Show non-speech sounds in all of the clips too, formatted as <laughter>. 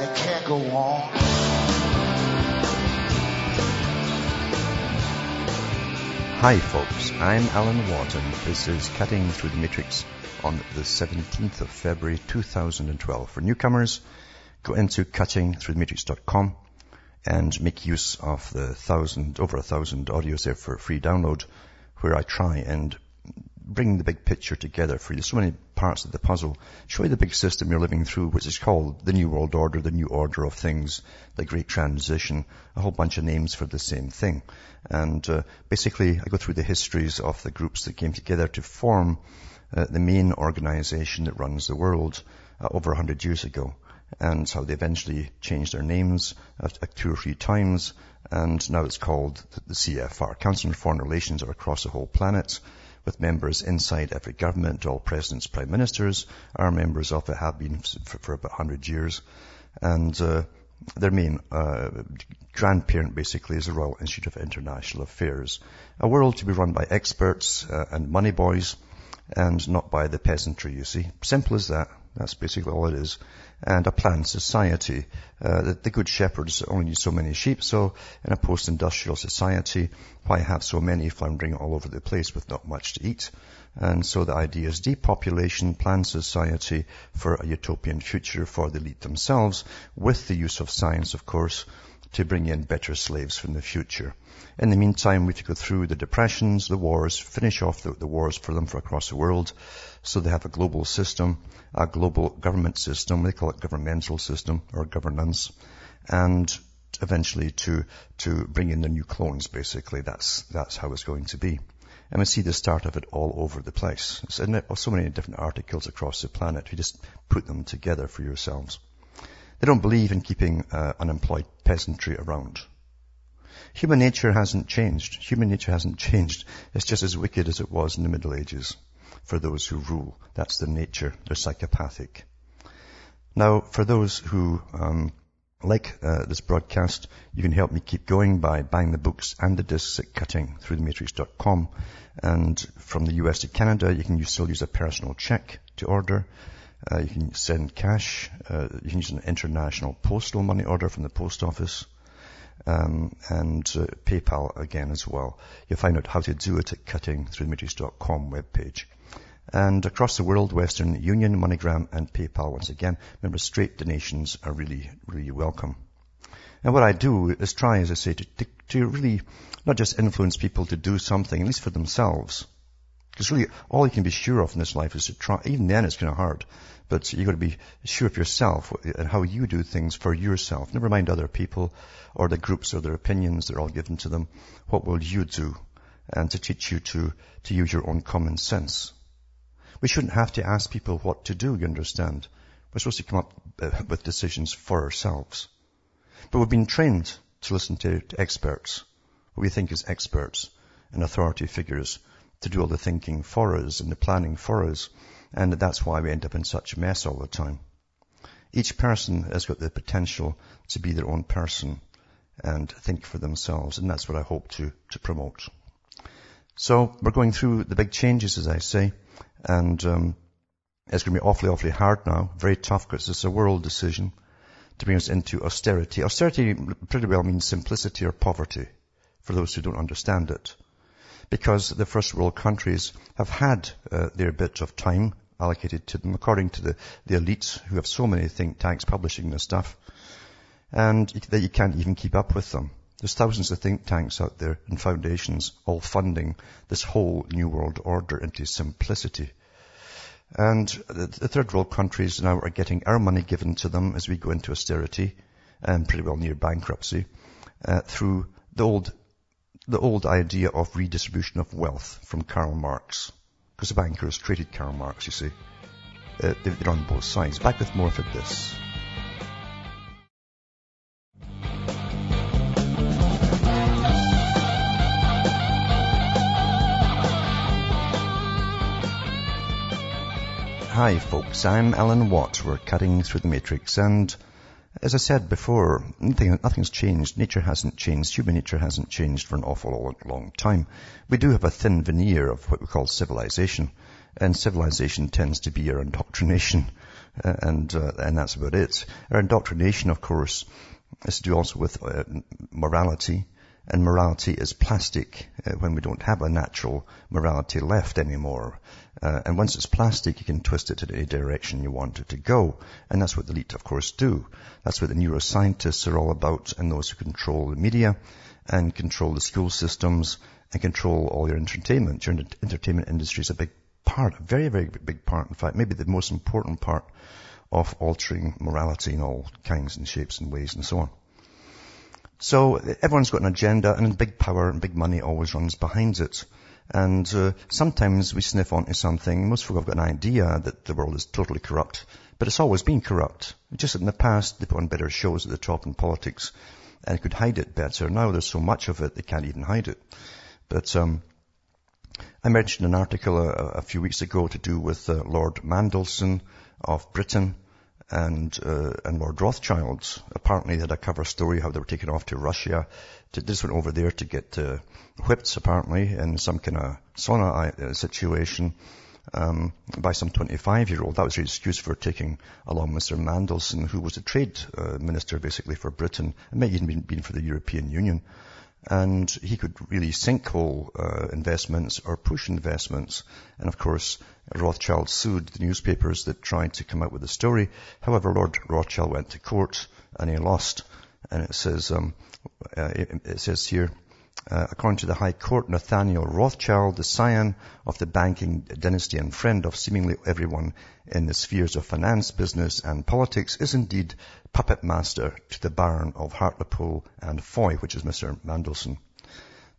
and it can't go on. Hi folks, I'm Alan and this is Cutting Through the Matrix on the 17th of February 2012. For newcomers, go into cuttingthroughthematrix.com and make use of the thousand, over a thousand audios there for free download where I try and bring the big picture together for you. So many parts of the puzzle. Show you the big system you're living through, which is called the New World Order, the New Order of Things, the Great Transition, a whole bunch of names for the same thing. And uh, basically, I go through the histories of the groups that came together to form uh, the main organization that runs the world uh, over 100 years ago and how they eventually changed their names uh, two or three times, and now it's called the CFR, Council on Foreign Relations, are across the whole planet with members inside every government. All presidents, prime ministers are members of it, have been for, for about 100 years. And uh, their main uh, grandparent basically is the Royal Institute of International Affairs. A world to be run by experts uh, and money boys and not by the peasantry, you see. Simple as that. That's basically all it is and a planned society. Uh, the, the, good shepherds only need so many sheep, so in a post-industrial society, why have so many floundering all over the place with not much to eat? And so the idea is depopulation, planned society for a utopian future for the elite themselves, with the use of science, of course, to bring in better slaves from the future. In the meantime, we have to go through the depressions, the wars, finish off the, the wars for them for across the world, so they have a global system, a global government system, they call it governmental system or governance, and eventually to, to bring in the new clones basically. That's, that's how it's going to be. And we see the start of it all over the place. It's in so many different articles across the planet. You just put them together for yourselves. They don't believe in keeping uh, unemployed peasantry around. Human nature hasn't changed. Human nature hasn't changed. It's just as wicked as it was in the Middle Ages for those who rule. That's their nature. They're psychopathic. Now, for those who um, like uh, this broadcast, you can help me keep going by buying the books and the discs at cuttingthroughthematrix.com. And from the US to Canada, you can still use a personal check to order. Uh, you can send cash. Uh, you can use an international postal money order from the post office. Um, and uh, PayPal again as well. You'll find out how to do it at cuttingthroughthematrix.com webpage. And across the world, Western Union, MoneyGram, and PayPal once again. Remember, straight donations are really, really welcome. And what I do is try, as I say, to, to, to really not just influence people to do something, at least for themselves. Because really, all you can be sure of in this life is to try, even then it's kind of hard, but you've got to be sure of yourself and how you do things for yourself. Never mind other people or the groups or their opinions, they're all given to them. What will you do? And to teach you to, to use your own common sense. We shouldn't have to ask people what to do, you understand. We're supposed to come up uh, with decisions for ourselves. But we've been trained to listen to, to experts, what we think is experts and authority figures, to do all the thinking for us and the planning for us. And that's why we end up in such a mess all the time. Each person has got the potential to be their own person and think for themselves. And that's what I hope to, to promote. So we're going through the big changes, as I say. And um, it's going to be awfully, awfully hard now, very tough because it's a world decision to bring us into austerity. Austerity pretty well means simplicity or poverty for those who don't understand it. Because the first world countries have had uh, their bit of time allocated to them according to the, the elites who have so many think tanks publishing this stuff and that you can't even keep up with them. There's thousands of think tanks out there and foundations all funding this whole new world order into simplicity. And the third world countries now are getting our money given to them as we go into austerity and pretty well near bankruptcy uh, through the old, the old idea of redistribution of wealth from Karl Marx. Because the bankers created Karl Marx, you see. Uh, they're on both sides. Back with more of this. Hi folks, I'm Alan Watt. We're cutting through the matrix and as I said before, nothing, nothing's changed. Nature hasn't changed. Human nature hasn't changed for an awful long, time. We do have a thin veneer of what we call civilization. And civilization tends to be our indoctrination. And, uh, and that's about it. Our indoctrination, of course, has to do also with uh, morality. And morality is plastic uh, when we don't have a natural morality left anymore. Uh, and once it's plastic, you can twist it in any direction you want it to go. And that's what the elite, of course, do. That's what the neuroscientists are all about and those who control the media and control the school systems and control all your entertainment. Your entertainment industry is a big part, a very, very big part. In fact, maybe the most important part of altering morality in all kinds and shapes and ways and so on. So everyone's got an agenda and big power and big money always runs behind it. And uh, sometimes we sniff onto something. Most folk have got an idea that the world is totally corrupt, but it's always been corrupt. Just in the past, they put on better shows at the top in politics and could hide it better. Now there's so much of it, they can't even hide it. But um, I mentioned an article a, a, few weeks ago to do with uh, Lord Mandelson of Britain and uh, and Lord Rothschilds. Apparently, they had a cover story how they were taken off to Russia. To, this went over there to get uh, whipped, apparently, in some kind of sauna uh, situation um, by some 25-year-old. That was the excuse for taking along Mr. Mandelson, who was a trade uh, minister, basically, for Britain. It may even been, been for the European Union and he could really sinkhole uh, investments or push investments. And of course, Rothschild sued the newspapers that tried to come out with the story. However, Lord Rothschild went to court and he lost. And it says, um, uh, it, it, says here, uh, according to the High Court, Nathaniel Rothschild, the scion of the banking dynasty and friend of seemingly everyone in the spheres of finance, business, and politics, is indeed puppet master to the Baron of Hartlepool and Foy, which is Mr. Mandelson.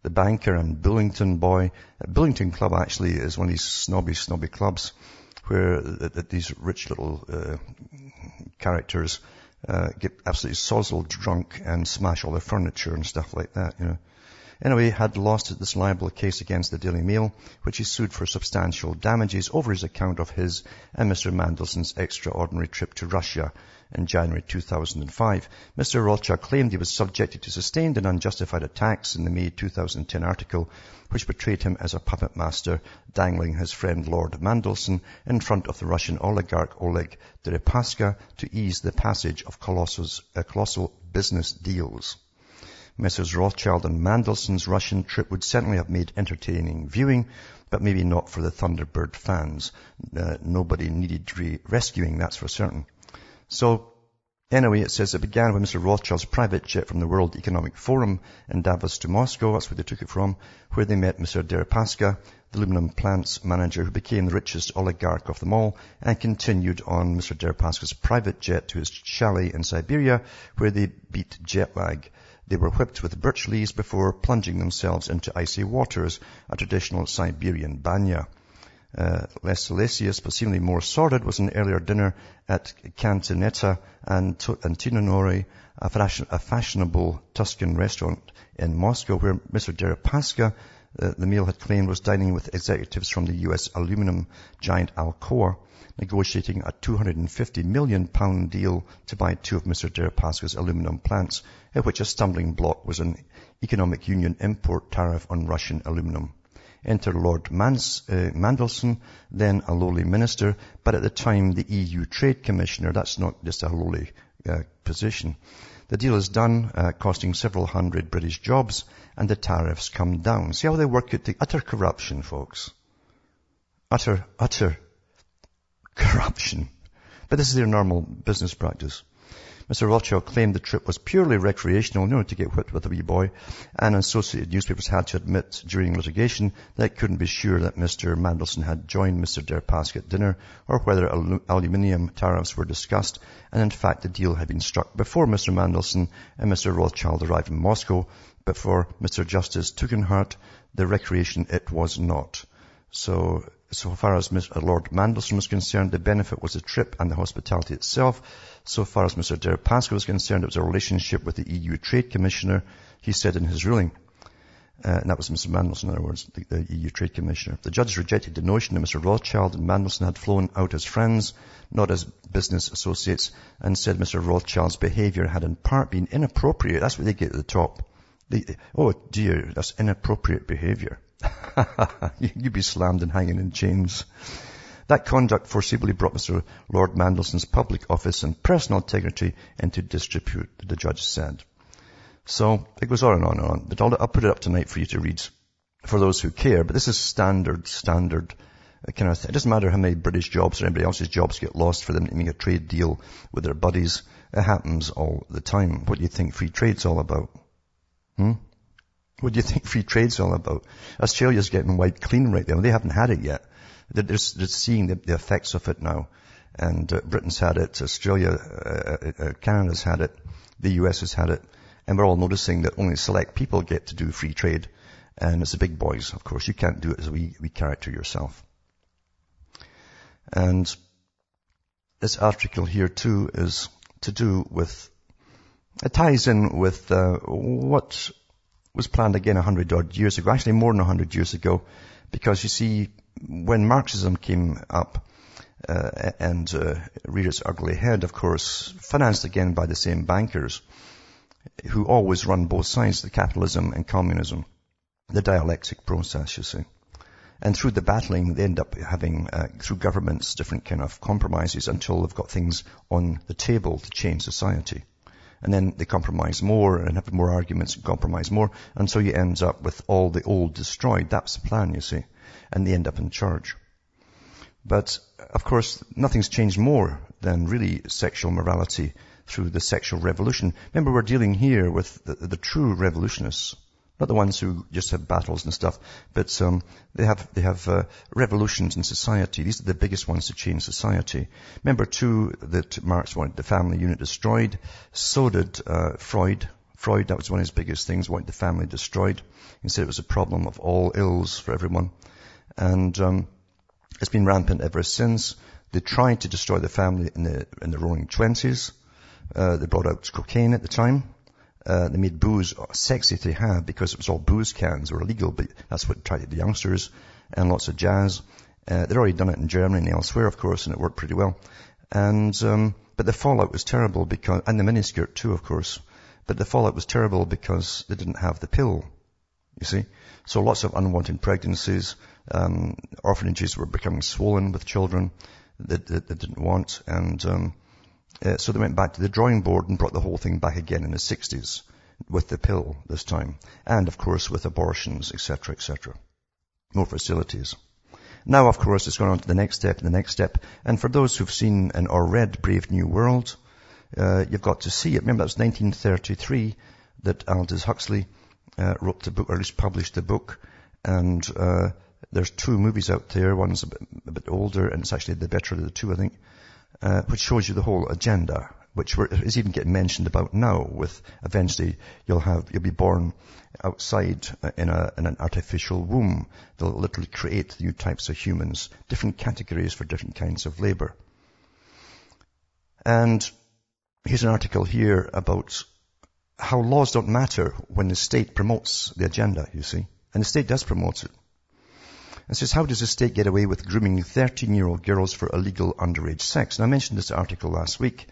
The banker and Bullingdon boy, uh, Bullingdon Club actually is one of these snobby, snobby clubs where these rich little uh, characters uh, get absolutely sozzled drunk and smash all their furniture and stuff like that, you know. Anyway, had lost this libel case against the Daily Mail, which he sued for substantial damages over his account of his and Mr. Mandelson's extraordinary trip to Russia in January 2005. Mr. Rothschild claimed he was subjected to sustained and unjustified attacks in the May 2010 article, which portrayed him as a puppet master dangling his friend Lord Mandelson in front of the Russian oligarch Oleg Deripaska to ease the passage of uh, colossal business deals. Messrs. Rothschild and Mandelson's Russian trip would certainly have made entertaining viewing, but maybe not for the Thunderbird fans. Uh, nobody needed re- rescuing, that's for certain. So, anyway, it says it began with Mr. Rothschild's private jet from the World Economic Forum in Davos to Moscow, that's where they took it from, where they met Mr. Deripaska, the aluminum plant's manager who became the richest oligarch of them all, and continued on Mr. Deripaska's private jet to his chalet in Siberia, where they beat jet lag. They were whipped with birch leaves before plunging themselves into icy waters, a traditional Siberian banya. Uh, less salacious, but seemingly more sordid, was an earlier dinner at Cantinetta and Antinonori, a, fashion, a fashionable Tuscan restaurant in Moscow, where Mr. Deripaska, uh, the meal had claimed, was dining with executives from the U.S. aluminum giant Alcoa negotiating a 250 million pound deal to buy two of Mr. Deripaska's aluminum plants, at which a stumbling block was an economic union import tariff on Russian aluminum. Enter Lord uh, Mandelson, then a lowly minister, but at the time the EU Trade Commissioner. That's not just a lowly uh, position. The deal is done, uh, costing several hundred British jobs, and the tariffs come down. See how they work it? The utter corruption, folks. Utter, utter corruption. But this is their normal business practice. Mr. Rothschild claimed the trip was purely recreational, order to get whipped with a wee boy, and associated newspapers had to admit during litigation that couldn't be sure that Mr. Mandelson had joined Mr. Deripaska at dinner or whether aluminium tariffs were discussed, and in fact the deal had been struck before Mr. Mandelson and Mr. Rothschild arrived in Moscow, but for Mr. Justice Tugendhat, the recreation it was not. So so far as Lord Mandelson was concerned, the benefit was the trip and the hospitality itself. So far as Mr. Deripaska was concerned, it was a relationship with the EU Trade Commissioner, he said in his ruling. Uh, and that was Mr. Mandelson, in other words, the, the, EU Trade Commissioner. The judge rejected the notion that Mr. Rothschild and Mandelson had flown out as friends, not as business associates, and said Mr. Rothschild's behaviour had in part been inappropriate. That's what they get at the top. They, oh dear, that's inappropriate behaviour. <laughs> You'd be slammed and hanging in chains. That conduct foreseeably brought Mr. Lord Mandelson's public office and personal integrity into disrepute, the judge said. So it goes on and on and on. But I'll, I'll put it up tonight for you to read for those who care. But this is standard, standard uh, kind of. It doesn't matter how many British jobs or anybody else's jobs get lost for them to make a trade deal with their buddies. It happens all the time. What do you think free trade's all about? Hmm? What do you think free trade's all about? Australia's getting wiped clean right now. They haven't had it yet. They're, they're seeing the, the, effects of it now. And uh, Britain's had it, Australia, uh, uh, uh Canada's had it, the US has had it, and we're all noticing that only select people get to do free trade. And it's the big boys, of course. You can't do it as a wee, wee character yourself. And this article here too is to do with, it ties in with uh, what was planned again a hundred odd years ago, actually more than a hundred years ago, because you see, when Marxism came up, uh, and uh, reared its ugly head, of course, financed again by the same bankers who always run both sides, the capitalism and communism, the dialectic process, you see. And through the battling, they end up having, uh, through governments, different kind of compromises until they've got things on the table to change society. And then they compromise more and have more arguments and compromise more until you end up with all the old destroyed. That's the plan, you see and they end up in charge. But of course, nothing's changed more than really sexual morality through the sexual revolution. Remember, we're dealing here with the, the true revolutionists, not the ones who just have battles and stuff, but um, they have they have uh, revolutions in society. These are the biggest ones to change society. Remember too that Marx wanted the family unit destroyed. So did uh, Freud. Freud, that was one of his biggest things, wanted the family destroyed. He said it was a problem of all ills for everyone. And um, it's been rampant ever since. They tried to destroy the family in the, in the roaring twenties. Uh, they brought out cocaine at the time. Uh, they made booze sexy to have because it was all booze cans were illegal, but that's what attracted the youngsters and lots of jazz. Uh, they'd already done it in Germany and elsewhere, of course, and it worked pretty well. And, um, but the fallout was terrible because, and the miniskirt too, of course. But the fallout was terrible because they didn't have the pill. You see? So lots of unwanted pregnancies, um, orphanages were becoming swollen with children that, that they didn't want. And um, uh, so they went back to the drawing board and brought the whole thing back again in the 60s with the pill this time. And of course with abortions, etc., etc. More facilities. Now, of course, it's gone on to the next step and the next step. And for those who've seen and or read Brave New World, uh, you've got to see it. Remember, that was 1933 that Aldous Huxley uh, wrote the book, or at least published the book. And uh, there's two movies out there. One's a bit, a bit, older, and it's actually the better of the two, I think, uh, which shows you the whole agenda, which is even getting mentioned about now. With eventually, you'll have you'll be born outside uh, in, a, in an artificial womb. They'll literally create new types of humans, different categories for different kinds of labour. And here's an article here about how laws don't matter when the state promotes the agenda, you see. And the state does promote it. It says, how does the state get away with grooming 13-year-old girls for illegal underage sex? And I mentioned this article last week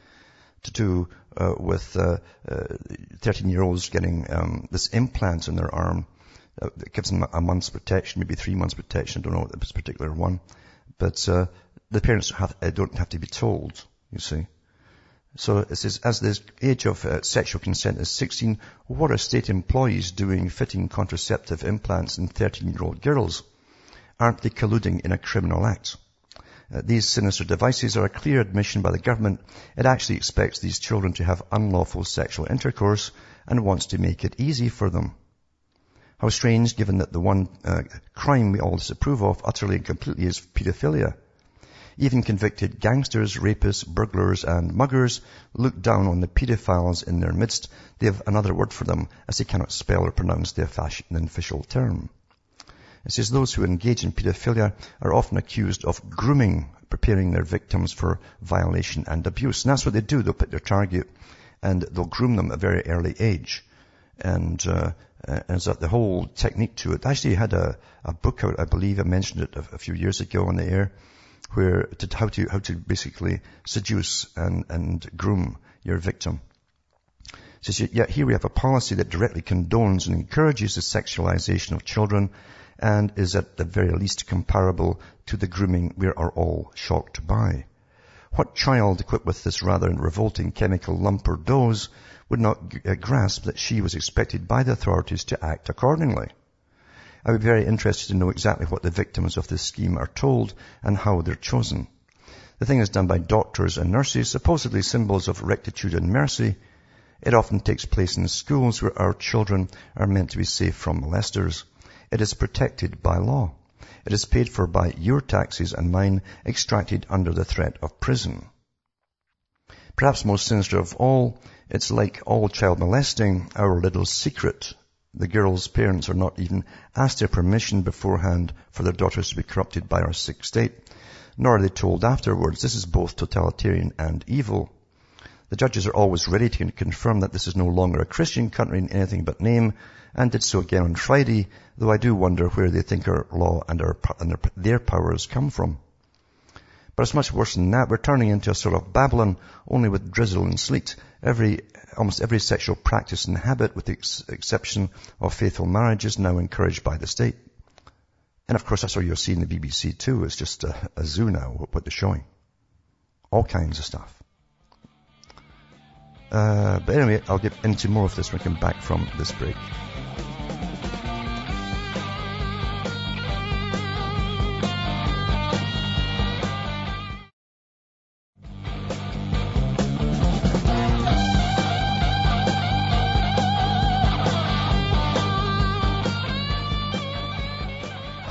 to do uh, with uh, uh, 13-year-olds getting um, this implant in their arm uh, that gives them a month's protection, maybe three months protection. I don't know what this particular one, but uh, the parents have, uh, don't have to be told. You see. So it says, as the age of uh, sexual consent is 16, what are state employees doing fitting contraceptive implants in 13-year-old girls? aren't they colluding in a criminal act? Uh, these sinister devices are a clear admission by the government. It actually expects these children to have unlawful sexual intercourse and wants to make it easy for them. How strange given that the one uh, crime we all disapprove of utterly and completely is pedophilia. Even convicted gangsters, rapists, burglars and muggers look down on the pedophiles in their midst. They have another word for them as they cannot spell or pronounce the official term. It says those who engage in pedophilia are often accused of grooming, preparing their victims for violation and abuse. And that's what they do. They'll put their target and they'll groom them at a very early age. And uh, and so the whole technique to it. I actually had a, a book out, I believe I mentioned it a, a few years ago on the air, where to, how to, how to basically seduce and, and groom your victim. It says, yet here we have a policy that directly condones and encourages the sexualization of children and is at the very least comparable to the grooming we are all shocked by. What child equipped with this rather revolting chemical lump or dose would not uh, grasp that she was expected by the authorities to act accordingly? I would be very interested to know exactly what the victims of this scheme are told and how they're chosen. The thing is done by doctors and nurses, supposedly symbols of rectitude and mercy. It often takes place in schools where our children are meant to be safe from molesters. It is protected by law. It is paid for by your taxes and mine, extracted under the threat of prison. Perhaps most sinister of all, it's like all child molesting, our little secret. The girl's parents are not even asked their permission beforehand for their daughters to be corrupted by our sick state, nor are they told afterwards this is both totalitarian and evil. The judges are always ready to confirm that this is no longer a Christian country in anything but name, and did so again on Friday, though I do wonder where they think our law and, our, and their, their powers come from. But it's much worse than that. We're turning into a sort of Babylon, only with drizzle and sleet. Every, almost every sexual practice and habit, with the ex- exception of faithful marriage, is now encouraged by the state. And of course, that's what you're seeing the BBC too. It's just a, a zoo now, what they're showing. All kinds of stuff. Uh, but anyway, I'll get into more of this when I come back from this break.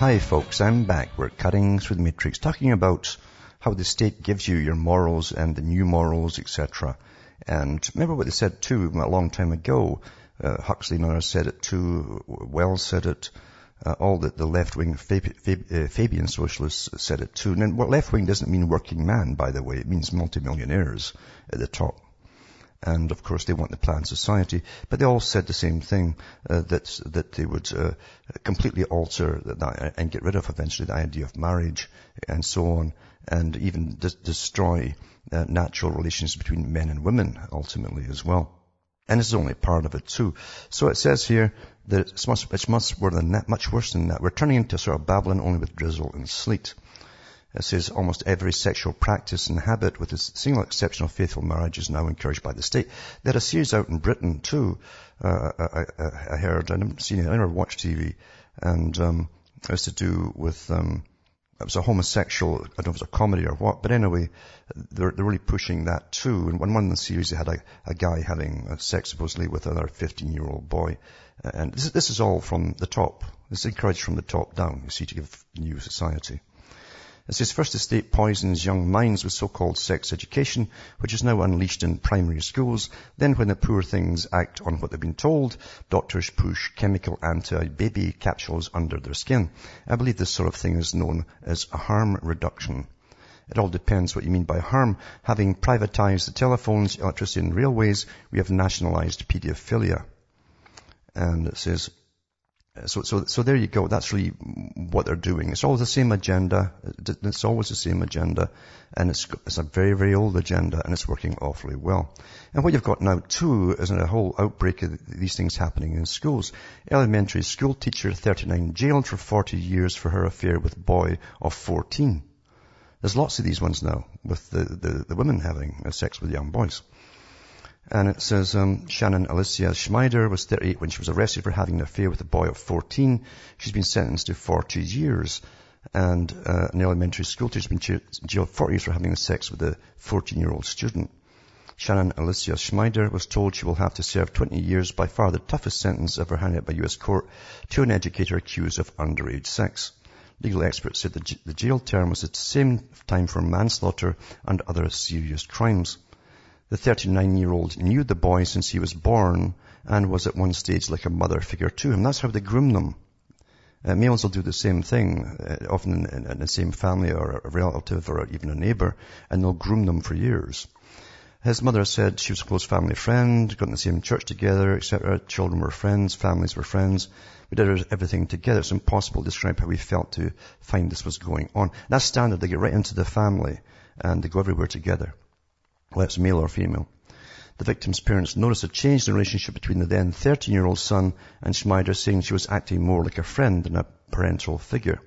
Hi folks, I'm back. We're cutting through the matrix, talking about how the state gives you your morals and the new morals, etc. And remember what they said too a long time ago. Uh, Huxley and others said it too. Wells said it. Uh, all the, the left-wing Fab- Fab- uh, Fabian socialists said it too. And left-wing doesn't mean working man, by the way. It means multimillionaires at the top and of course they want the planned society. But they all said the same thing uh, that that they would uh, completely alter that, and get rid of eventually the idea of marriage and so on, and even de- destroy uh, natural relations between men and women ultimately as well. And this is only part of it too. So it says here that it's much, it's much worse than that, much worse than that. We're turning into sort of Babylon only with drizzle and sleet. It says almost every sexual practice and habit, with the single exception of faithful marriage, is now encouraged by the state. They had a series out in Britain too. Uh, I, I, I, heard, I never seen it, I never watched TV, and um, it was to do with um, it was a homosexual, I don't know if it was a comedy or what, but anyway, they're, they're really pushing that too. And one, one of the series, they had a, a guy having sex supposedly with another 15 year old boy. And this is, this is all from the top. This is encouraged from the top down, you see, to give new society. It says, first the state poisons young minds with so-called sex education, which is now unleashed in primary schools. Then when the poor things act on what they've been told, doctors push chemical anti-baby capsules under their skin. I believe this sort of thing is known as harm reduction. It all depends what you mean by harm. Having privatized the telephones, electricity and railways, we have nationalized pedophilia. And it says, so, so, so there you go. That's really what they're doing. It's always the same agenda. It's always the same agenda. And it's, it's a very, very old agenda and it's working awfully well. And what you've got now too is a whole outbreak of these things happening in schools. Elementary school teacher 39 jailed for 40 years for her affair with boy of 14. There's lots of these ones now with the, the, the women having sex with young boys. And it says, um, Shannon Alicia Schmieder was 38 when she was arrested for having an affair with a boy of 14. She's been sentenced to 40 years. And uh, an elementary school teacher has been jailed 40 years for having sex with a 14-year-old student. Shannon Alicia Schmieder was told she will have to serve 20 years, by far the toughest sentence ever handed out by U.S. court, to an educator accused of underage sex. Legal experts said the, the jail term was the same time for manslaughter and other serious crimes. The 39-year-old knew the boy since he was born and was at one stage like a mother figure to him. That's how they groom them. Uh, males will do the same thing, uh, often in, in, the same family or a relative or even a neighbor, and they'll groom them for years. His mother said she was a close family friend, got in the same church together, etc. Children were friends, families were friends. We did everything together. It's impossible to describe how we felt to find this was going on. That's standard. They get right into the family and they go everywhere together, whether it's male or female. The victim's parents noticed a change in the relationship between the then 13-year-old son and Schmieder, saying she was acting more like a friend than a parental figure.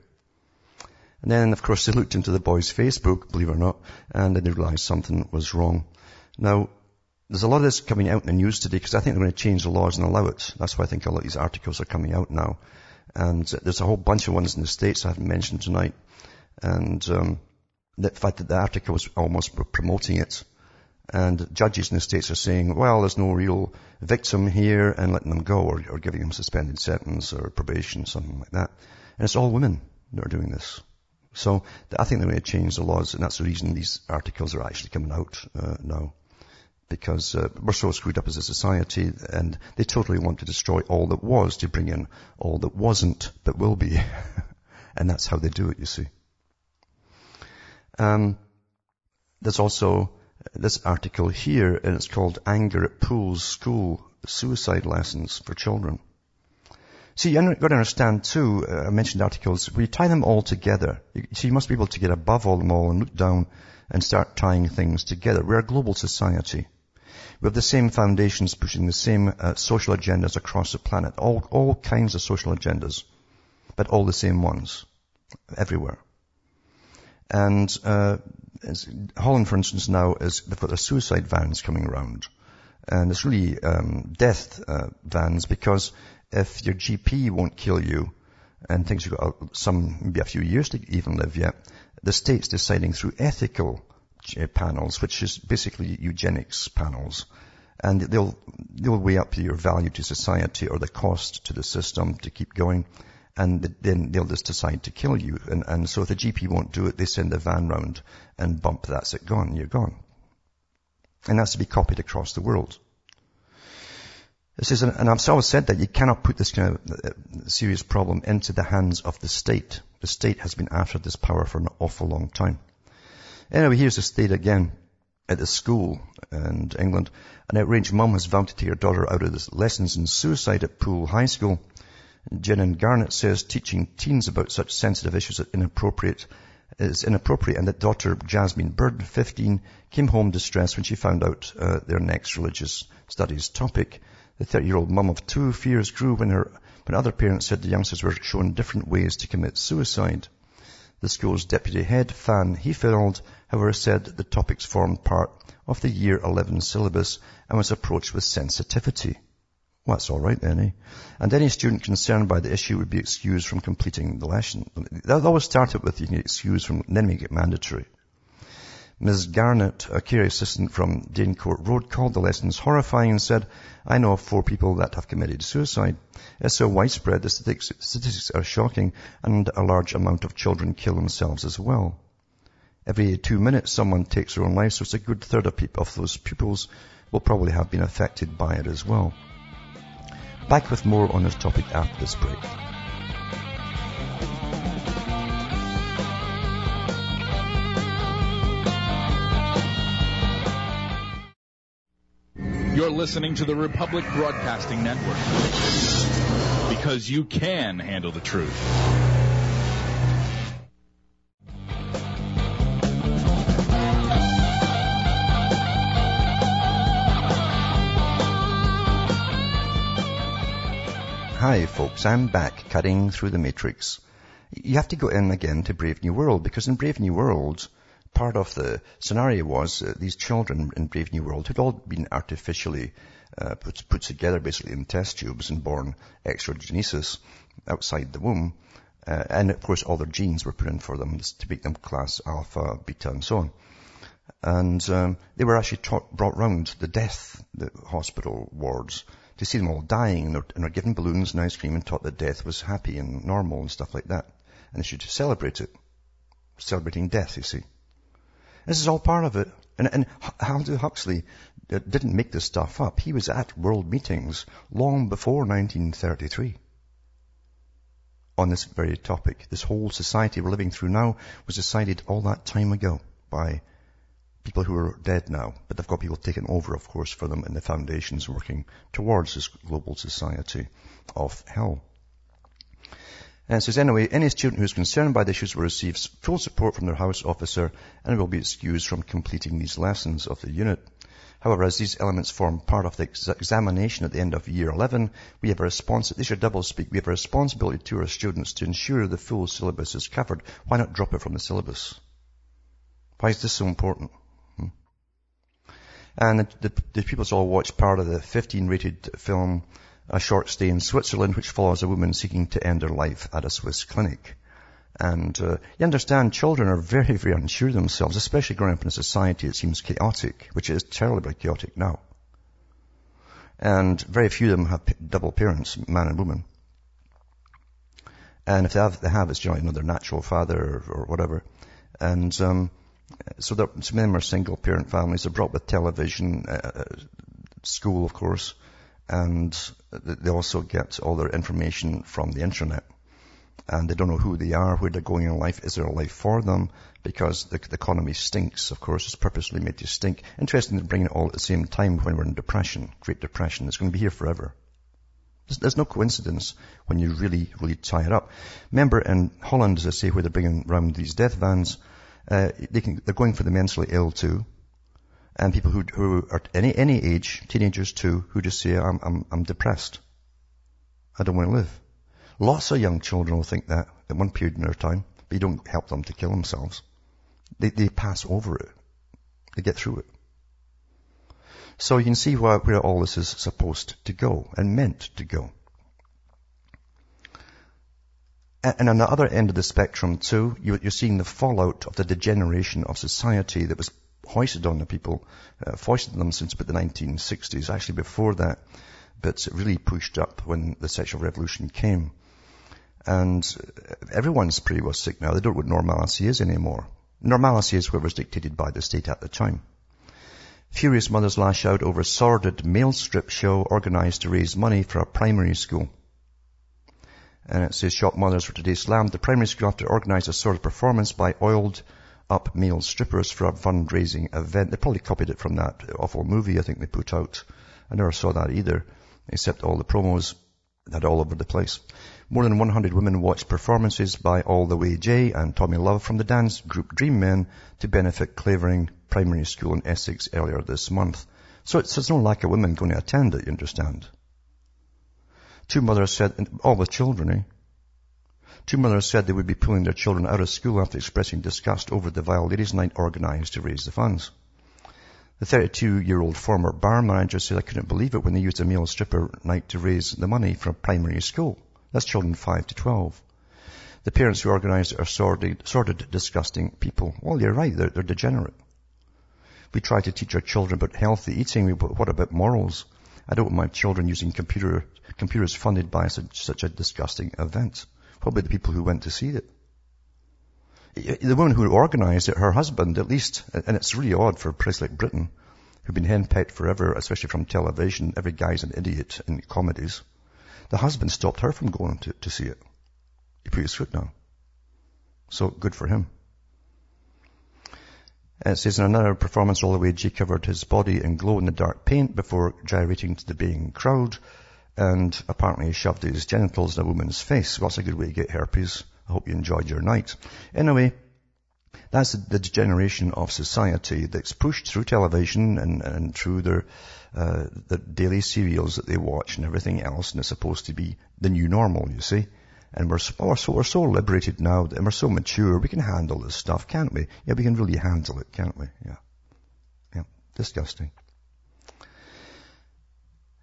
And then, of course, they looked into the boy's Facebook, believe it or not, and then they realized something was wrong. Now, there's a lot of this coming out in the news today because I think they're going to change the laws and allow it. That's why I think a lot of these articles are coming out now. And there's a whole bunch of ones in the States I haven't mentioned tonight. And um, the fact that the article was almost promoting it. And judges in the States are saying, well, there's no real victim here and letting them go or, or giving them suspended sentence or probation, something like that. And it's all women that are doing this. So I think they're going to change the laws and that's the reason these articles are actually coming out uh, now. Because uh, we're so screwed up as a society and they totally want to destroy all that was to bring in all that wasn't but will be. <laughs> and that's how they do it, you see. Um, there's also this article here, and it's called Anger at Pools School Suicide Lessons for Children. See, you've got to understand too, uh, I mentioned articles, we tie them all together. So you must be able to get above all them all and look down and start tying things together. We're a global society. We have the same foundations pushing the same uh, social agendas across the planet. All, all kinds of social agendas, but all the same ones, everywhere. And uh, Holland, for instance, now is they've got their suicide vans coming around, and it's really um, death uh, vans because if your GP won't kill you, and things you've got some maybe a few years to even live yet, the state's deciding through ethical uh, panels, which is basically eugenics panels, and they'll they'll weigh up your value to society or the cost to the system to keep going and then they'll just decide to kill you. And, and so if the GP won't do it, they send a van round and bump, that's it, gone, you're gone. And that's to be copied across the world. This is, and I've always said that you cannot put this kind of uh, serious problem into the hands of the state. The state has been after this power for an awful long time. Anyway, here's the state again at a school in England. An outraged mum has vowed to take her daughter out of the lessons in suicide at Poole High School Jenan Garnett says teaching teens about such sensitive issues is inappropriate, is inappropriate and that daughter Jasmine Bird, 15, came home distressed when she found out uh, their next religious studies topic. The 30-year-old mum of two fears grew when her when other parents said the youngsters were shown different ways to commit suicide. The school's deputy head, Fan Hefeld, however, said the topics formed part of the year 11 syllabus and was approached with sensitivity. Well, that's all right then, eh? And any student concerned by the issue would be excused from completing the lesson. They'll always start it with you get excused from, then make it mandatory. Ms. Garnett, a care assistant from Danecourt Road, called the lessons horrifying and said, I know of four people that have committed suicide. It's so widespread, the statistics, are shocking, and a large amount of children kill themselves as well. Every two minutes someone takes their own life, so it's a good third of those pupils will probably have been affected by it as well. Back with more on this topic after this break. You're listening to the Republic Broadcasting Network because you can handle the truth. Hi folks, I'm back cutting through the matrix. You have to go in again to Brave New World because in Brave New World, part of the scenario was uh, these children in Brave New World had all been artificially uh, put, put together basically in test tubes and born exogenesis outside the womb. Uh, and of course all their genes were put in for them to make them class alpha, beta and so on. And um, they were actually taught, brought round the death the hospital wards to see them all dying and they're, and they're given balloons and ice cream and taught that death was happy and normal and stuff like that. And they should celebrate it. Celebrating death, you see. This is all part of it. And, and Aldous Huxley uh, didn't make this stuff up. He was at world meetings long before 1933 on this very topic. This whole society we're living through now was decided all that time ago by people who are dead now, but they've got people taking over, of course, for them and the foundations working towards this global society of hell. And it says, anyway, any student who is concerned by the issues will receive full support from their house officer and will be excused from completing these lessons of the unit. However, as these elements form part of the ex- examination at the end of year 11, we have a response, this is double speak, we have a responsibility to our students to ensure the full syllabus is covered. Why not drop it from the syllabus? Why is this so important? And the, the, the people all watched part of the 15 rated film, A Short Stay in Switzerland, which follows a woman seeking to end her life at a Swiss clinic. And uh, you understand, children are very, very unsure themselves, especially growing up in a society that seems chaotic, which is terribly chaotic now. And very few of them have double parents, man and woman. And if they have, they have it's generally another natural father or, or whatever. And um, so some of them are single parent families. They're brought up with television, uh, school, of course, and they also get all their information from the internet and they don't know who they are, where they're going in life. Is there a life for them? Because the, the economy stinks, of course. It's purposely made to stink. Interesting to bring it all at the same time when we're in depression, Great Depression. It's going to be here forever. There's, no coincidence when you really, really tie it up. Remember in Holland, as I say, where they're bringing around these death vans, uh, they can, they're going for the mentally ill too. And people who, who are any, any age, teenagers too, who just say, I'm, I'm, I'm depressed. I don't want to live. Lots of young children will think that at one period in their time, but you don't help them to kill themselves. They, they pass over it. They get through it. So you can see where, where all this is supposed to go and meant to go. And on the other end of the spectrum too, you're seeing the fallout of the degeneration of society that was hoisted on the people, uh, foisted them since about the 1960s, actually before that, but really pushed up when the sexual revolution came. And everyone's pretty well sick now. They don't know what normalcy is anymore. Normalcy is whatever's dictated by the state at the time. Furious mothers lash out over a sordid mail strip show organized to raise money for a primary school. And it says shop mothers for today slammed the primary school after organize a sort of performance by oiled up male strippers for a fundraising event. They probably copied it from that awful movie I think they put out. I never saw that either, except all the promos had all over the place. More than 100 women watched performances by All the Way J and Tommy Love from the dance group Dream Men to benefit Clavering Primary School in Essex earlier this month. So it's, there's no lack of women going to attend it, you understand. Two mothers said, all with children, eh? Two mothers said they would be pulling their children out of school after expressing disgust over the vile ladies' night organized to raise the funds. The 32-year-old former bar manager said, I couldn't believe it when they used a male stripper night to raise the money for a primary school. That's children 5 to 12. The parents who organized it are sordid, sordid disgusting people. Well, you're right, they're, they're degenerate. We try to teach our children about healthy eating, but what about morals? I don't want my children using computer, computers funded by such, such a disgusting event. Probably the people who went to see it? The woman who organized it, her husband, at least, and it's really odd for a place like Britain, who've been henpecked forever, especially from television. Every guy's an idiot in comedies. The husband stopped her from going to, to see it. He put his foot down. So good for him. It says in another performance all the way, G covered his body in glow-in-the-dark paint before gyrating to the baying crowd, and apparently shoved his genitals in a woman's face. Well, that's a good way to get herpes. I hope you enjoyed your night. Anyway, that's the degeneration of society that's pushed through television and, and through their uh, the daily serials that they watch and everything else, and it's supposed to be the new normal, you see. And we're so, we're so, we're so liberated now, and we're so mature, we can handle this stuff, can't we? Yeah, we can really handle it, can't we? Yeah. Yeah. Disgusting.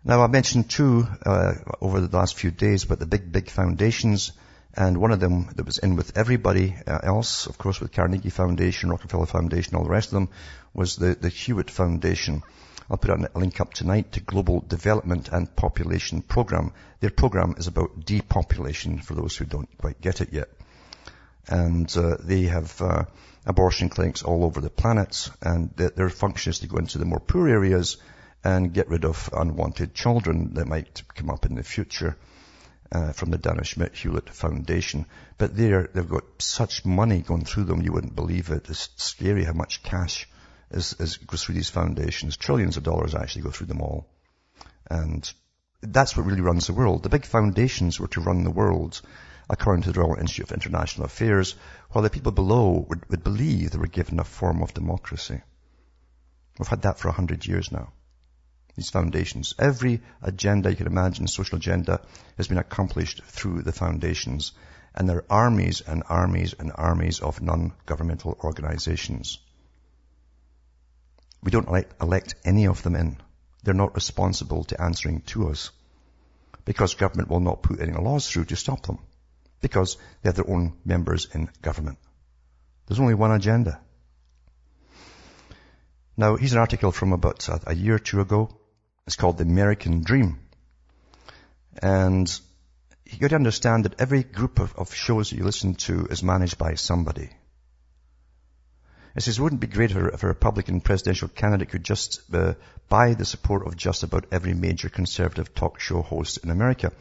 Now I mentioned two, uh, over the last few days about the big, big foundations and one of them that was in with everybody uh, else, of course with Carnegie Foundation, Rockefeller Foundation, all the rest of them, was the, the Hewlett Foundation. I'll put a link up tonight to Global Development and Population Program. Their program is about depopulation for those who don't quite get it yet. And uh, they have uh, abortion clinics all over the planet and their, function is to go into the more poor areas and get rid of unwanted children that might come up in the future uh, from the Dana Schmidt Hewlett Foundation. But they've got such money going through them, you wouldn't believe it. It's scary how much cash is, is goes through these foundations. Trillions of dollars actually go through them all. And that's what really runs the world. The big foundations were to run the world according to the Royal Institute of International Affairs, while the people below would, would believe they were given a form of democracy. We've had that for a hundred years now. These foundations. Every agenda you can imagine, social agenda, has been accomplished through the foundations. And there are armies and armies and armies of non-governmental organizations. We don't elect, any of them in. They're not responsible to answering to us. Because government will not put any laws through to stop them. Because they have their own members in government. There's only one agenda. Now, here's an article from about a, a year or two ago. It's called The American Dream. And you got to understand that every group of, of, shows that you listen to is managed by somebody. It says, wouldn't it be great if a Republican presidential candidate could just uh, buy the support of just about every major conservative talk show host in America?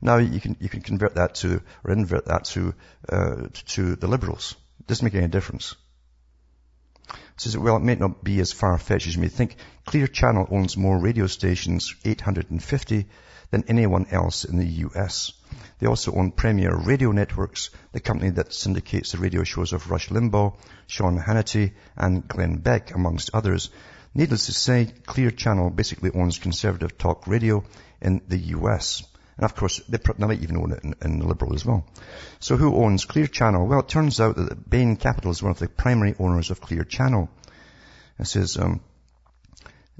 Now you can, you can convert that to, or invert that to, uh, to the liberals. It doesn't make any difference says, well, it may not be as far-fetched as you may think. Clear Channel owns more radio stations, 850, than anyone else in the US. They also own Premier Radio Networks, the company that syndicates the radio shows of Rush Limbaugh, Sean Hannity, and Glenn Beck, amongst others. Needless to say, Clear Channel basically owns conservative talk radio in the US. And of course, they, might even own it in, in, the Liberal as well. So who owns Clear Channel? Well, it turns out that Bain Capital is one of the primary owners of Clear Channel. It says, um,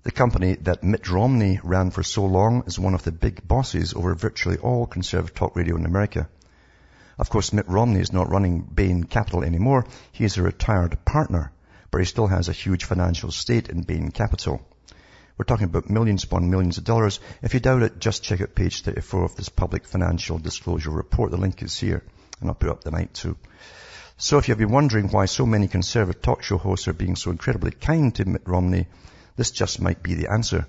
the company that Mitt Romney ran for so long is one of the big bosses over virtually all conservative talk radio in America. Of course, Mitt Romney is not running Bain Capital anymore. He is a retired partner, but he still has a huge financial stake in Bain Capital. We're talking about millions upon millions of dollars. If you doubt it, just check out page 34 of this public financial disclosure report. The link is here, and I'll put up the tonight too. So if you've been wondering why so many conservative talk show hosts are being so incredibly kind to Mitt Romney, this just might be the answer.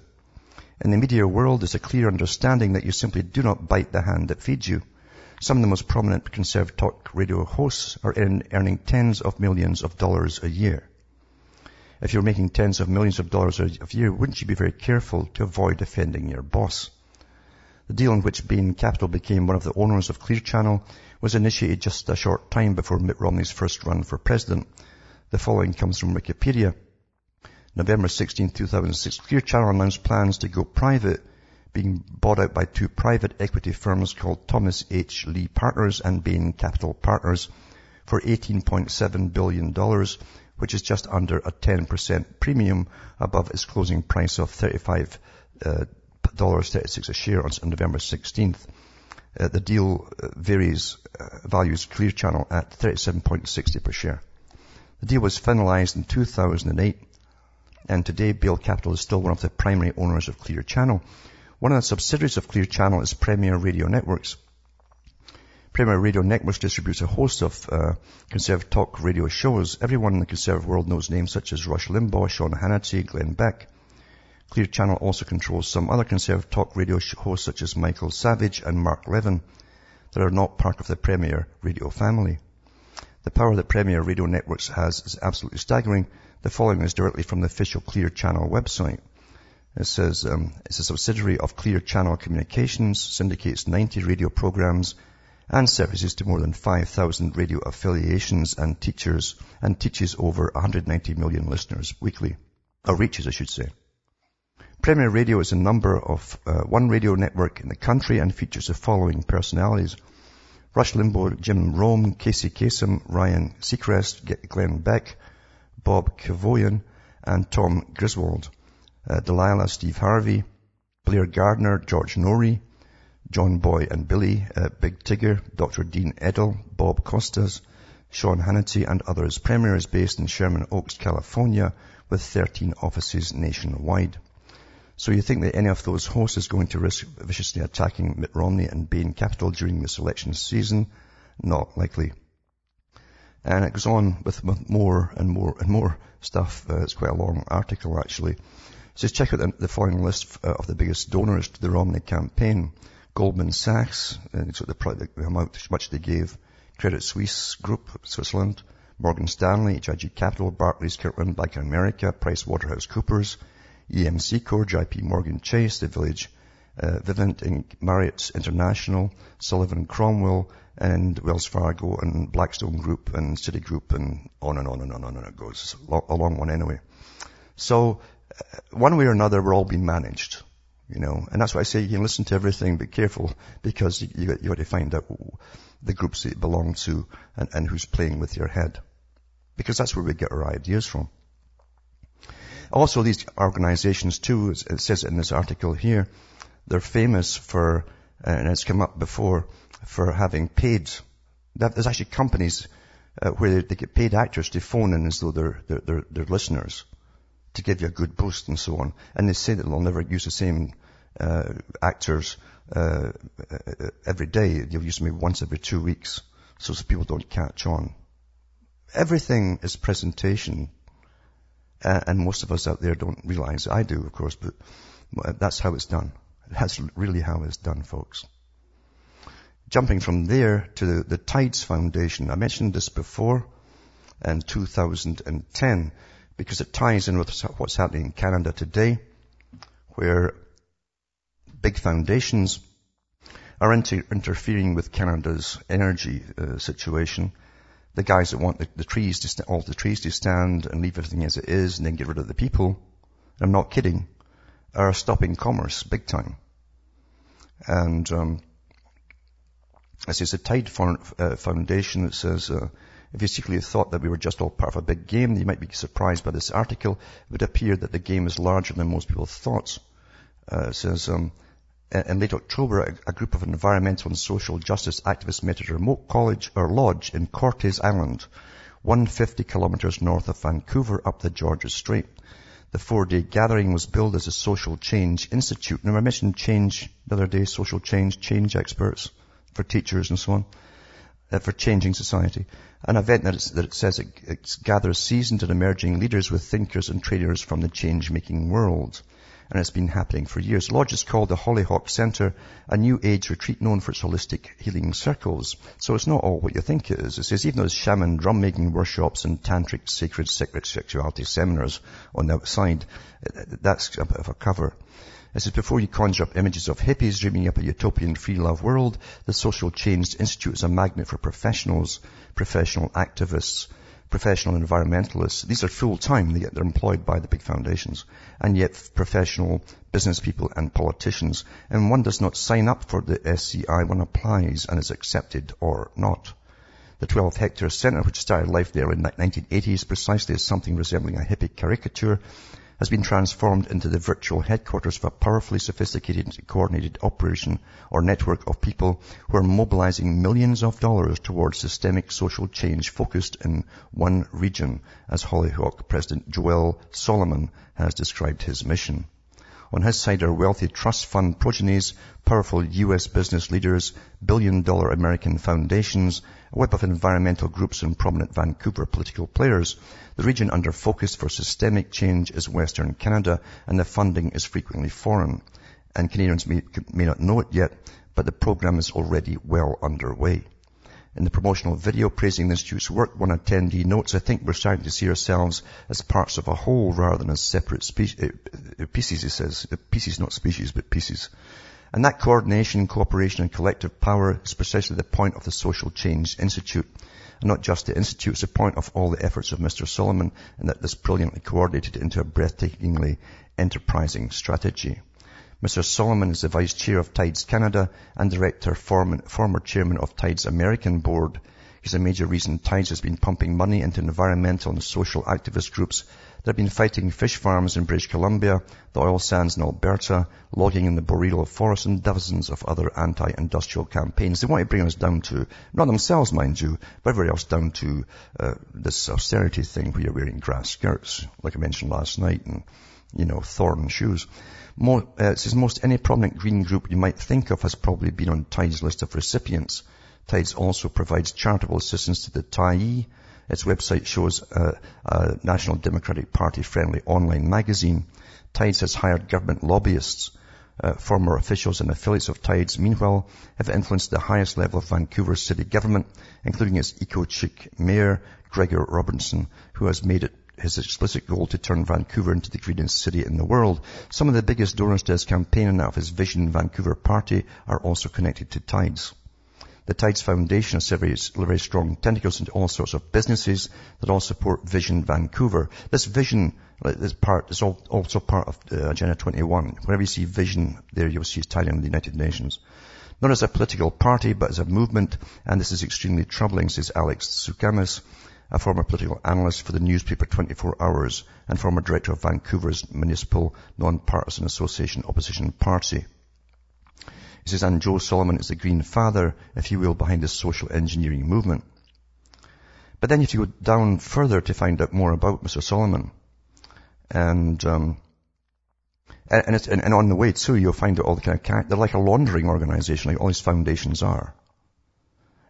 In the media world, there's a clear understanding that you simply do not bite the hand that feeds you. Some of the most prominent conservative talk radio hosts are earning tens of millions of dollars a year if you're making tens of millions of dollars a year, wouldn't you be very careful to avoid offending your boss? The deal in which Bain Capital became one of the owners of Clear Channel was initiated just a short time before Mitt Romney's first run for president. The following comes from Wikipedia. November 16, 2006, Clear Channel announced plans to go private, being bought out by two private equity firms called Thomas H. Lee Partners and Bain Capital Partners for $18.7 billion which is just under a 10% premium above its closing price of $35.36 uh, a share on November 16th. Uh, the deal uh, varies, uh, values Clear Channel at 37.60 per share. The deal was finalized in 2008 and today Bain Capital is still one of the primary owners of Clear Channel. One of the subsidiaries of Clear Channel is Premier Radio Networks, Premier Radio Networks distributes a host of uh, conservative talk radio shows. Everyone in the conservative world knows names such as Rush Limbaugh, Sean Hannity, Glenn Beck. Clear Channel also controls some other conservative talk radio hosts such as Michael Savage and Mark Levin that are not part of the Premier Radio family. The power that Premier Radio Networks has is absolutely staggering. The following is directly from the official Clear Channel website. It says um, it's a subsidiary of Clear Channel Communications, syndicates 90 radio programs and services to more than 5,000 radio affiliations and teachers and teaches over 190 million listeners weekly, or reaches I should say. Premier Radio is a number of uh, one radio network in the country and features the following personalities. Rush Limbaugh, Jim Rome, Casey Kasem, Ryan Seacrest, Glenn Beck, Bob Kevoian, and Tom Griswold. Uh, Delilah, Steve Harvey, Blair Garner, George Noory, John Boy and Billy, uh, Big Tigger, Dr. Dean Edell, Bob Costas, Sean Hannity and others. Premier is based in Sherman Oaks, California with 13 offices nationwide. So you think that any of those hosts is going to risk viciously attacking Mitt Romney and Bain Capital during this election season? Not likely. And it goes on with more and more and more stuff. Uh, it's quite a long article actually. Says check out the, the following list uh, of the biggest donors to the Romney campaign. Goldman Sachs, and uh, the, the amount, much they gave, Credit Suisse Group, Switzerland, Morgan Stanley, HIG Capital, Barclays, Kirkland, Bank of America, Price Waterhouse Coopers, EMC Corp, JP Morgan Chase, The Village, uh, Vivint, Inc., Marriott International, Sullivan Cromwell, and Wells Fargo and Blackstone Group and Citigroup and on and on and on and on it goes. A long one anyway. So uh, one way or another, we're all being managed, you know, and that's why I say you can listen to everything, be careful because you, you, you got to find out the groups that you belong to and, and who's playing with your head. Because that's where we get our ideas from. Also, these organizations too, it says in this article here, they're famous for, and it's come up before, for having paid. There's actually companies uh, where they get paid actors to phone in as though they're, they're, they're, they're, listeners to give you a good boost and so on. And they say that they'll never use the same uh, actors uh, every day. They'll use them once every two weeks so that people don't catch on. Everything is presentation. and most of us out there don't realize, I do of course, but that's how it's done. That's really how it's done, folks. Jumping from there to the, the Tides Foundation. I mentioned this before in 2010 because it ties in with what's happening in Canada today where big foundations are inter- interfering with Canada's energy uh, situation. The guys that want the, the trees to st- all the trees to stand and leave everything as it is and then get rid of the people, I'm not kidding, are stopping commerce big time. And um, as says, a Tide uh, Foundation that says, uh, if you secretly thought that we were just all part of a big game, you might be surprised by this article. It would appear that the game is larger than most people thought. Uh, it says, um, in late October, a, a, group of environmental and social justice activists met at a remote college or lodge in Cortes Island, 150 kilometers north of Vancouver up the Georges Strait. The four-day gathering was billed as a social change institute. Now I mentioned change the other day, social change, change experts for teachers and so on, uh, for changing society. An event that, that it says it, it gathers seasoned and emerging leaders with thinkers and traders from the change-making world and it's been happening for years. Lodge is called the Hollyhock Center, a new age retreat known for its holistic healing circles. So it's not all what you think it is. It says even there's shaman drum making workshops and tantric sacred sexuality seminars on the outside, that's a bit of a cover. It says, before you conjure up images of hippies dreaming up a utopian free love world, the Social Change Institute is a magnet for professionals, professional activists, professional environmentalists. These are full-time, they're employed by the big foundations, and yet professional business people and politicians. And one does not sign up for the SCI, one applies and is accepted or not. The 12 hectare centre, which started life there in the 1980s precisely as something resembling a hippie caricature, has been transformed into the virtual headquarters of a powerfully sophisticated coordinated operation or network of people who are mobilizing millions of dollars towards systemic social change focused in one region, as Hollyhock President Joel Solomon has described his mission. On his side are wealthy trust fund progenies, powerful U.S. business leaders, billion dollar American foundations, a web of environmental groups and prominent Vancouver political players. The region under focus for systemic change is Western Canada and the funding is frequently foreign. And Canadians may, may not know it yet, but the program is already well underway. In the promotional video praising the Institute's work, one attendee notes, I think we're starting to see ourselves as parts of a whole rather than as separate spe- uh, pieces, he says. Pieces, not species, but pieces. And that coordination, cooperation and collective power is precisely the point of the Social Change Institute. And not just the Institute, it's the point of all the efforts of Mr. Solomon and that this brilliantly coordinated into a breathtakingly enterprising strategy. Mr. Solomon is the Vice Chair of Tides Canada and Director, former, former Chairman of Tides American Board. He's a major reason Tides has been pumping money into environmental and social activist groups that have been fighting fish farms in British Columbia, the oil sands in Alberta, logging in the boreal forest, and dozens of other anti-industrial campaigns. They want to bring us down to, not themselves, mind you, but everybody else down to uh, this austerity thing where you're wearing grass skirts, like I mentioned last night, and, you know, thorn shoes. More, uh, it says most any prominent green group you might think of has probably been on Tides list of recipients. Tides also provides charitable assistance to the Tyee. Its website shows a, a National Democratic Party friendly online magazine. Tides has hired government lobbyists uh, former officials and affiliates of Tides, meanwhile, have influenced the highest level of Vancouver city government, including its eco-chic mayor, Gregor Robertson, who has made it his explicit goal to turn Vancouver into the greenest city in the world. Some of the biggest donors to his campaign and of his Vision Vancouver party are also connected to Tides. The Tides Foundation has very, very strong tentacles into all sorts of businesses that all support Vision Vancouver. This vision, this part, is also part of uh, Agenda 21. Whenever you see vision, there you'll see it's in the United Nations. Not as a political party, but as a movement, and this is extremely troubling, says Alex Tsakumis, a former political analyst for the newspaper 24 Hours and former director of Vancouver's Municipal Non-Partisan Association Opposition Party. He says, and Joe Solomon is the green father, if you will, behind the social engineering movement. But then you have to go down further to find out more about Mr. Solomon. And, um, and, and, and, on the way too, you'll find out all the kind of, they're like a laundering organization, like all these foundations are.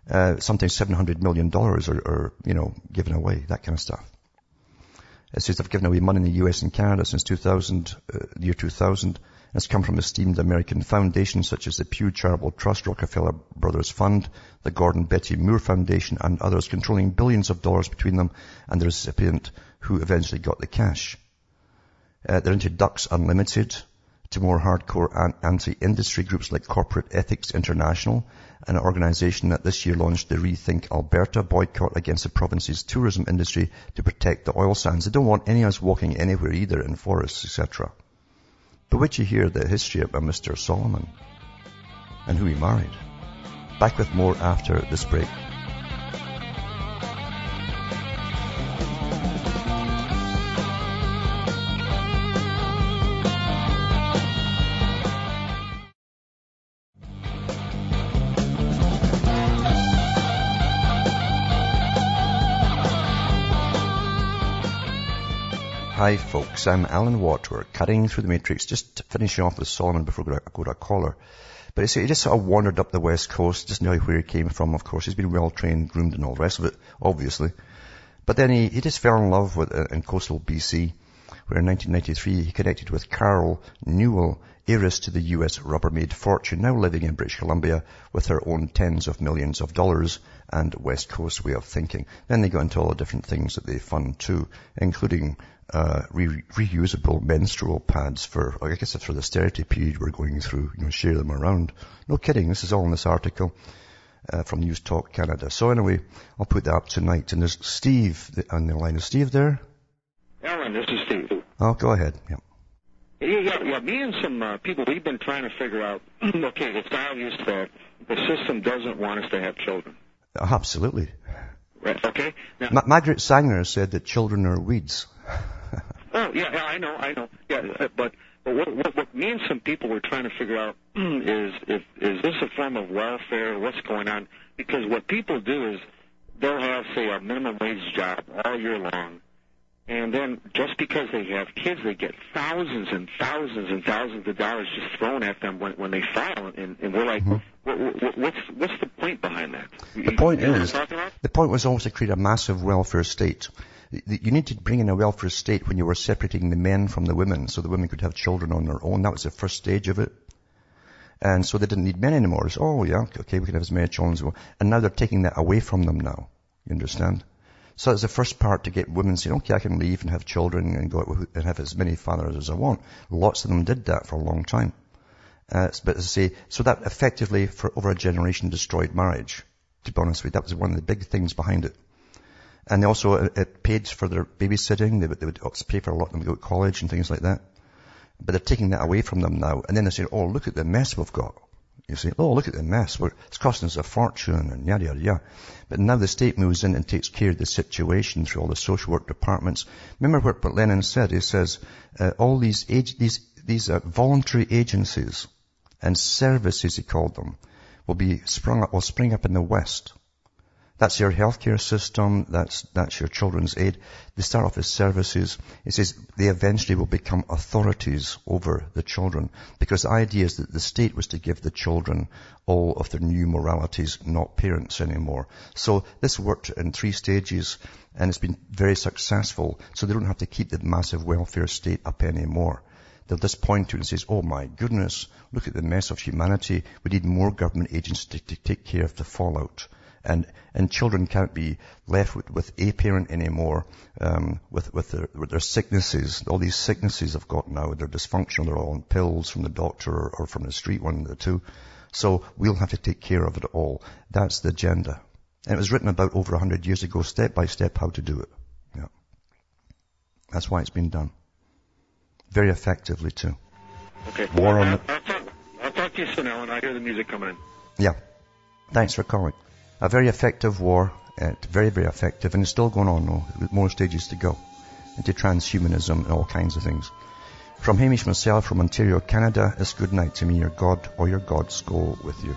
Uh, sometimes $700 million are, are, you know, given away, that kind of stuff. It says they've given away money in the US and Canada since 2000, uh, year 2000. It's come from esteemed American foundations such as the Pew Charitable Trust, Rockefeller Brothers Fund, the Gordon Betty Moore Foundation, and others controlling billions of dollars between them and the recipient who eventually got the cash. Uh, they're into Ducks Unlimited, to more hardcore anti-industry groups like Corporate Ethics International, an organization that this year launched the Rethink Alberta boycott against the province's tourism industry to protect the oil sands. They don't want any of us walking anywhere either in forests, etc. But would you hear the history of Mr. Solomon and who he married? Back with more after this break. Hi folks, I'm Alan Watt. We're cutting through the matrix, just finishing off with Solomon before I go to a caller. But he just sort of wandered up the west coast, just know where he came from, of course. He's been well trained, groomed and all the rest of it, obviously. But then he, he just fell in love with, uh, in coastal BC, where in 1993 he connected with Carol Newell, heiress to the US Rubbermaid fortune, now living in British Columbia with her own tens of millions of dollars and West Coast way of thinking. Then they got into all the different things that they fund too, including uh, re- reusable menstrual pads for, I guess it's for the austerity period we're going through, you know, share them around. No kidding, this is all in this article uh, from News Talk Canada. So anyway, I'll put that up tonight. And there's Steve on the line. Is Steve there? Alan, this is Steve. Oh, go ahead. Yeah. Yeah, yeah, yeah. Me and some uh, people, we've been trying to figure out. <clears throat> okay, it's obvious that the system doesn't want us to have children. Absolutely. Right. Okay. Now, Ma- Margaret Sanger said that children are weeds. <laughs> oh yeah, yeah, I know, I know. Yeah, uh, but but what, what, what me and some people were trying to figure out <clears throat> is if is this a form of welfare? What's going on? Because what people do is they'll have say a minimum wage job all year long, and then just because they have kids, they get thousands and thousands and thousands of dollars just thrown at them when when they file, and, and we're like, mm-hmm. what, what, what's what's the point behind that? The point you is, the point was always to create a massive welfare state you need to bring in a welfare state when you were separating the men from the women so the women could have children on their own. That was the first stage of it. And so they didn't need men anymore. It's, oh yeah, okay, we can have as many children as we want. And now they're taking that away from them now. You understand? So that's the first part to get women saying, okay, I can leave and have children and go and have as many fathers as I want. Lots of them did that for a long time. Uh, but as I say, so that effectively for over a generation destroyed marriage. To be honest with you, that was one of the big things behind it. And they also, uh, it paid for their babysitting. They would, they would pay for a lot of them to go to college and things like that. But they're taking that away from them now. And then they say, oh, look at the mess we've got. You see, oh, look at the mess. We're, it's costing us a fortune and yada, yada, yada. But now the state moves in and takes care of the situation through all the social work departments. Remember what Lenin said? He says, uh, all these, age, these, these uh, voluntary agencies and services, he called them, will be sprung up, will spring up in the West. That's your healthcare system. That's, that's your children's aid. They start off as services. It says they eventually will become authorities over the children because the idea is that the state was to give the children all of their new moralities, not parents anymore. So this worked in three stages and it's been very successful. So they don't have to keep the massive welfare state up anymore. They'll just point to it and says, oh my goodness, look at the mess of humanity. We need more government agents to, to take care of the fallout. And, and children can't be left with, with a parent anymore, um, with, with their, with their sicknesses. All these sicknesses have got now, they're dysfunctional, they're all on pills from the doctor or, or from the street, one of the two. So we'll have to take care of it all. That's the agenda. And it was written about over a hundred years ago, step by step, how to do it. Yeah. That's why it's been done. Very effectively too. Okay. War on I'll, the- I'll, talk, I'll talk to you soon, Alan. I hear the music coming in. Yeah. Thanks for calling. A very effective war, uh, very, very effective, and it's still going on though, with more stages to go, into transhumanism and all kinds of things. From Hamish myself from Ontario, Canada, it's good night to me, your God or your gods go with you.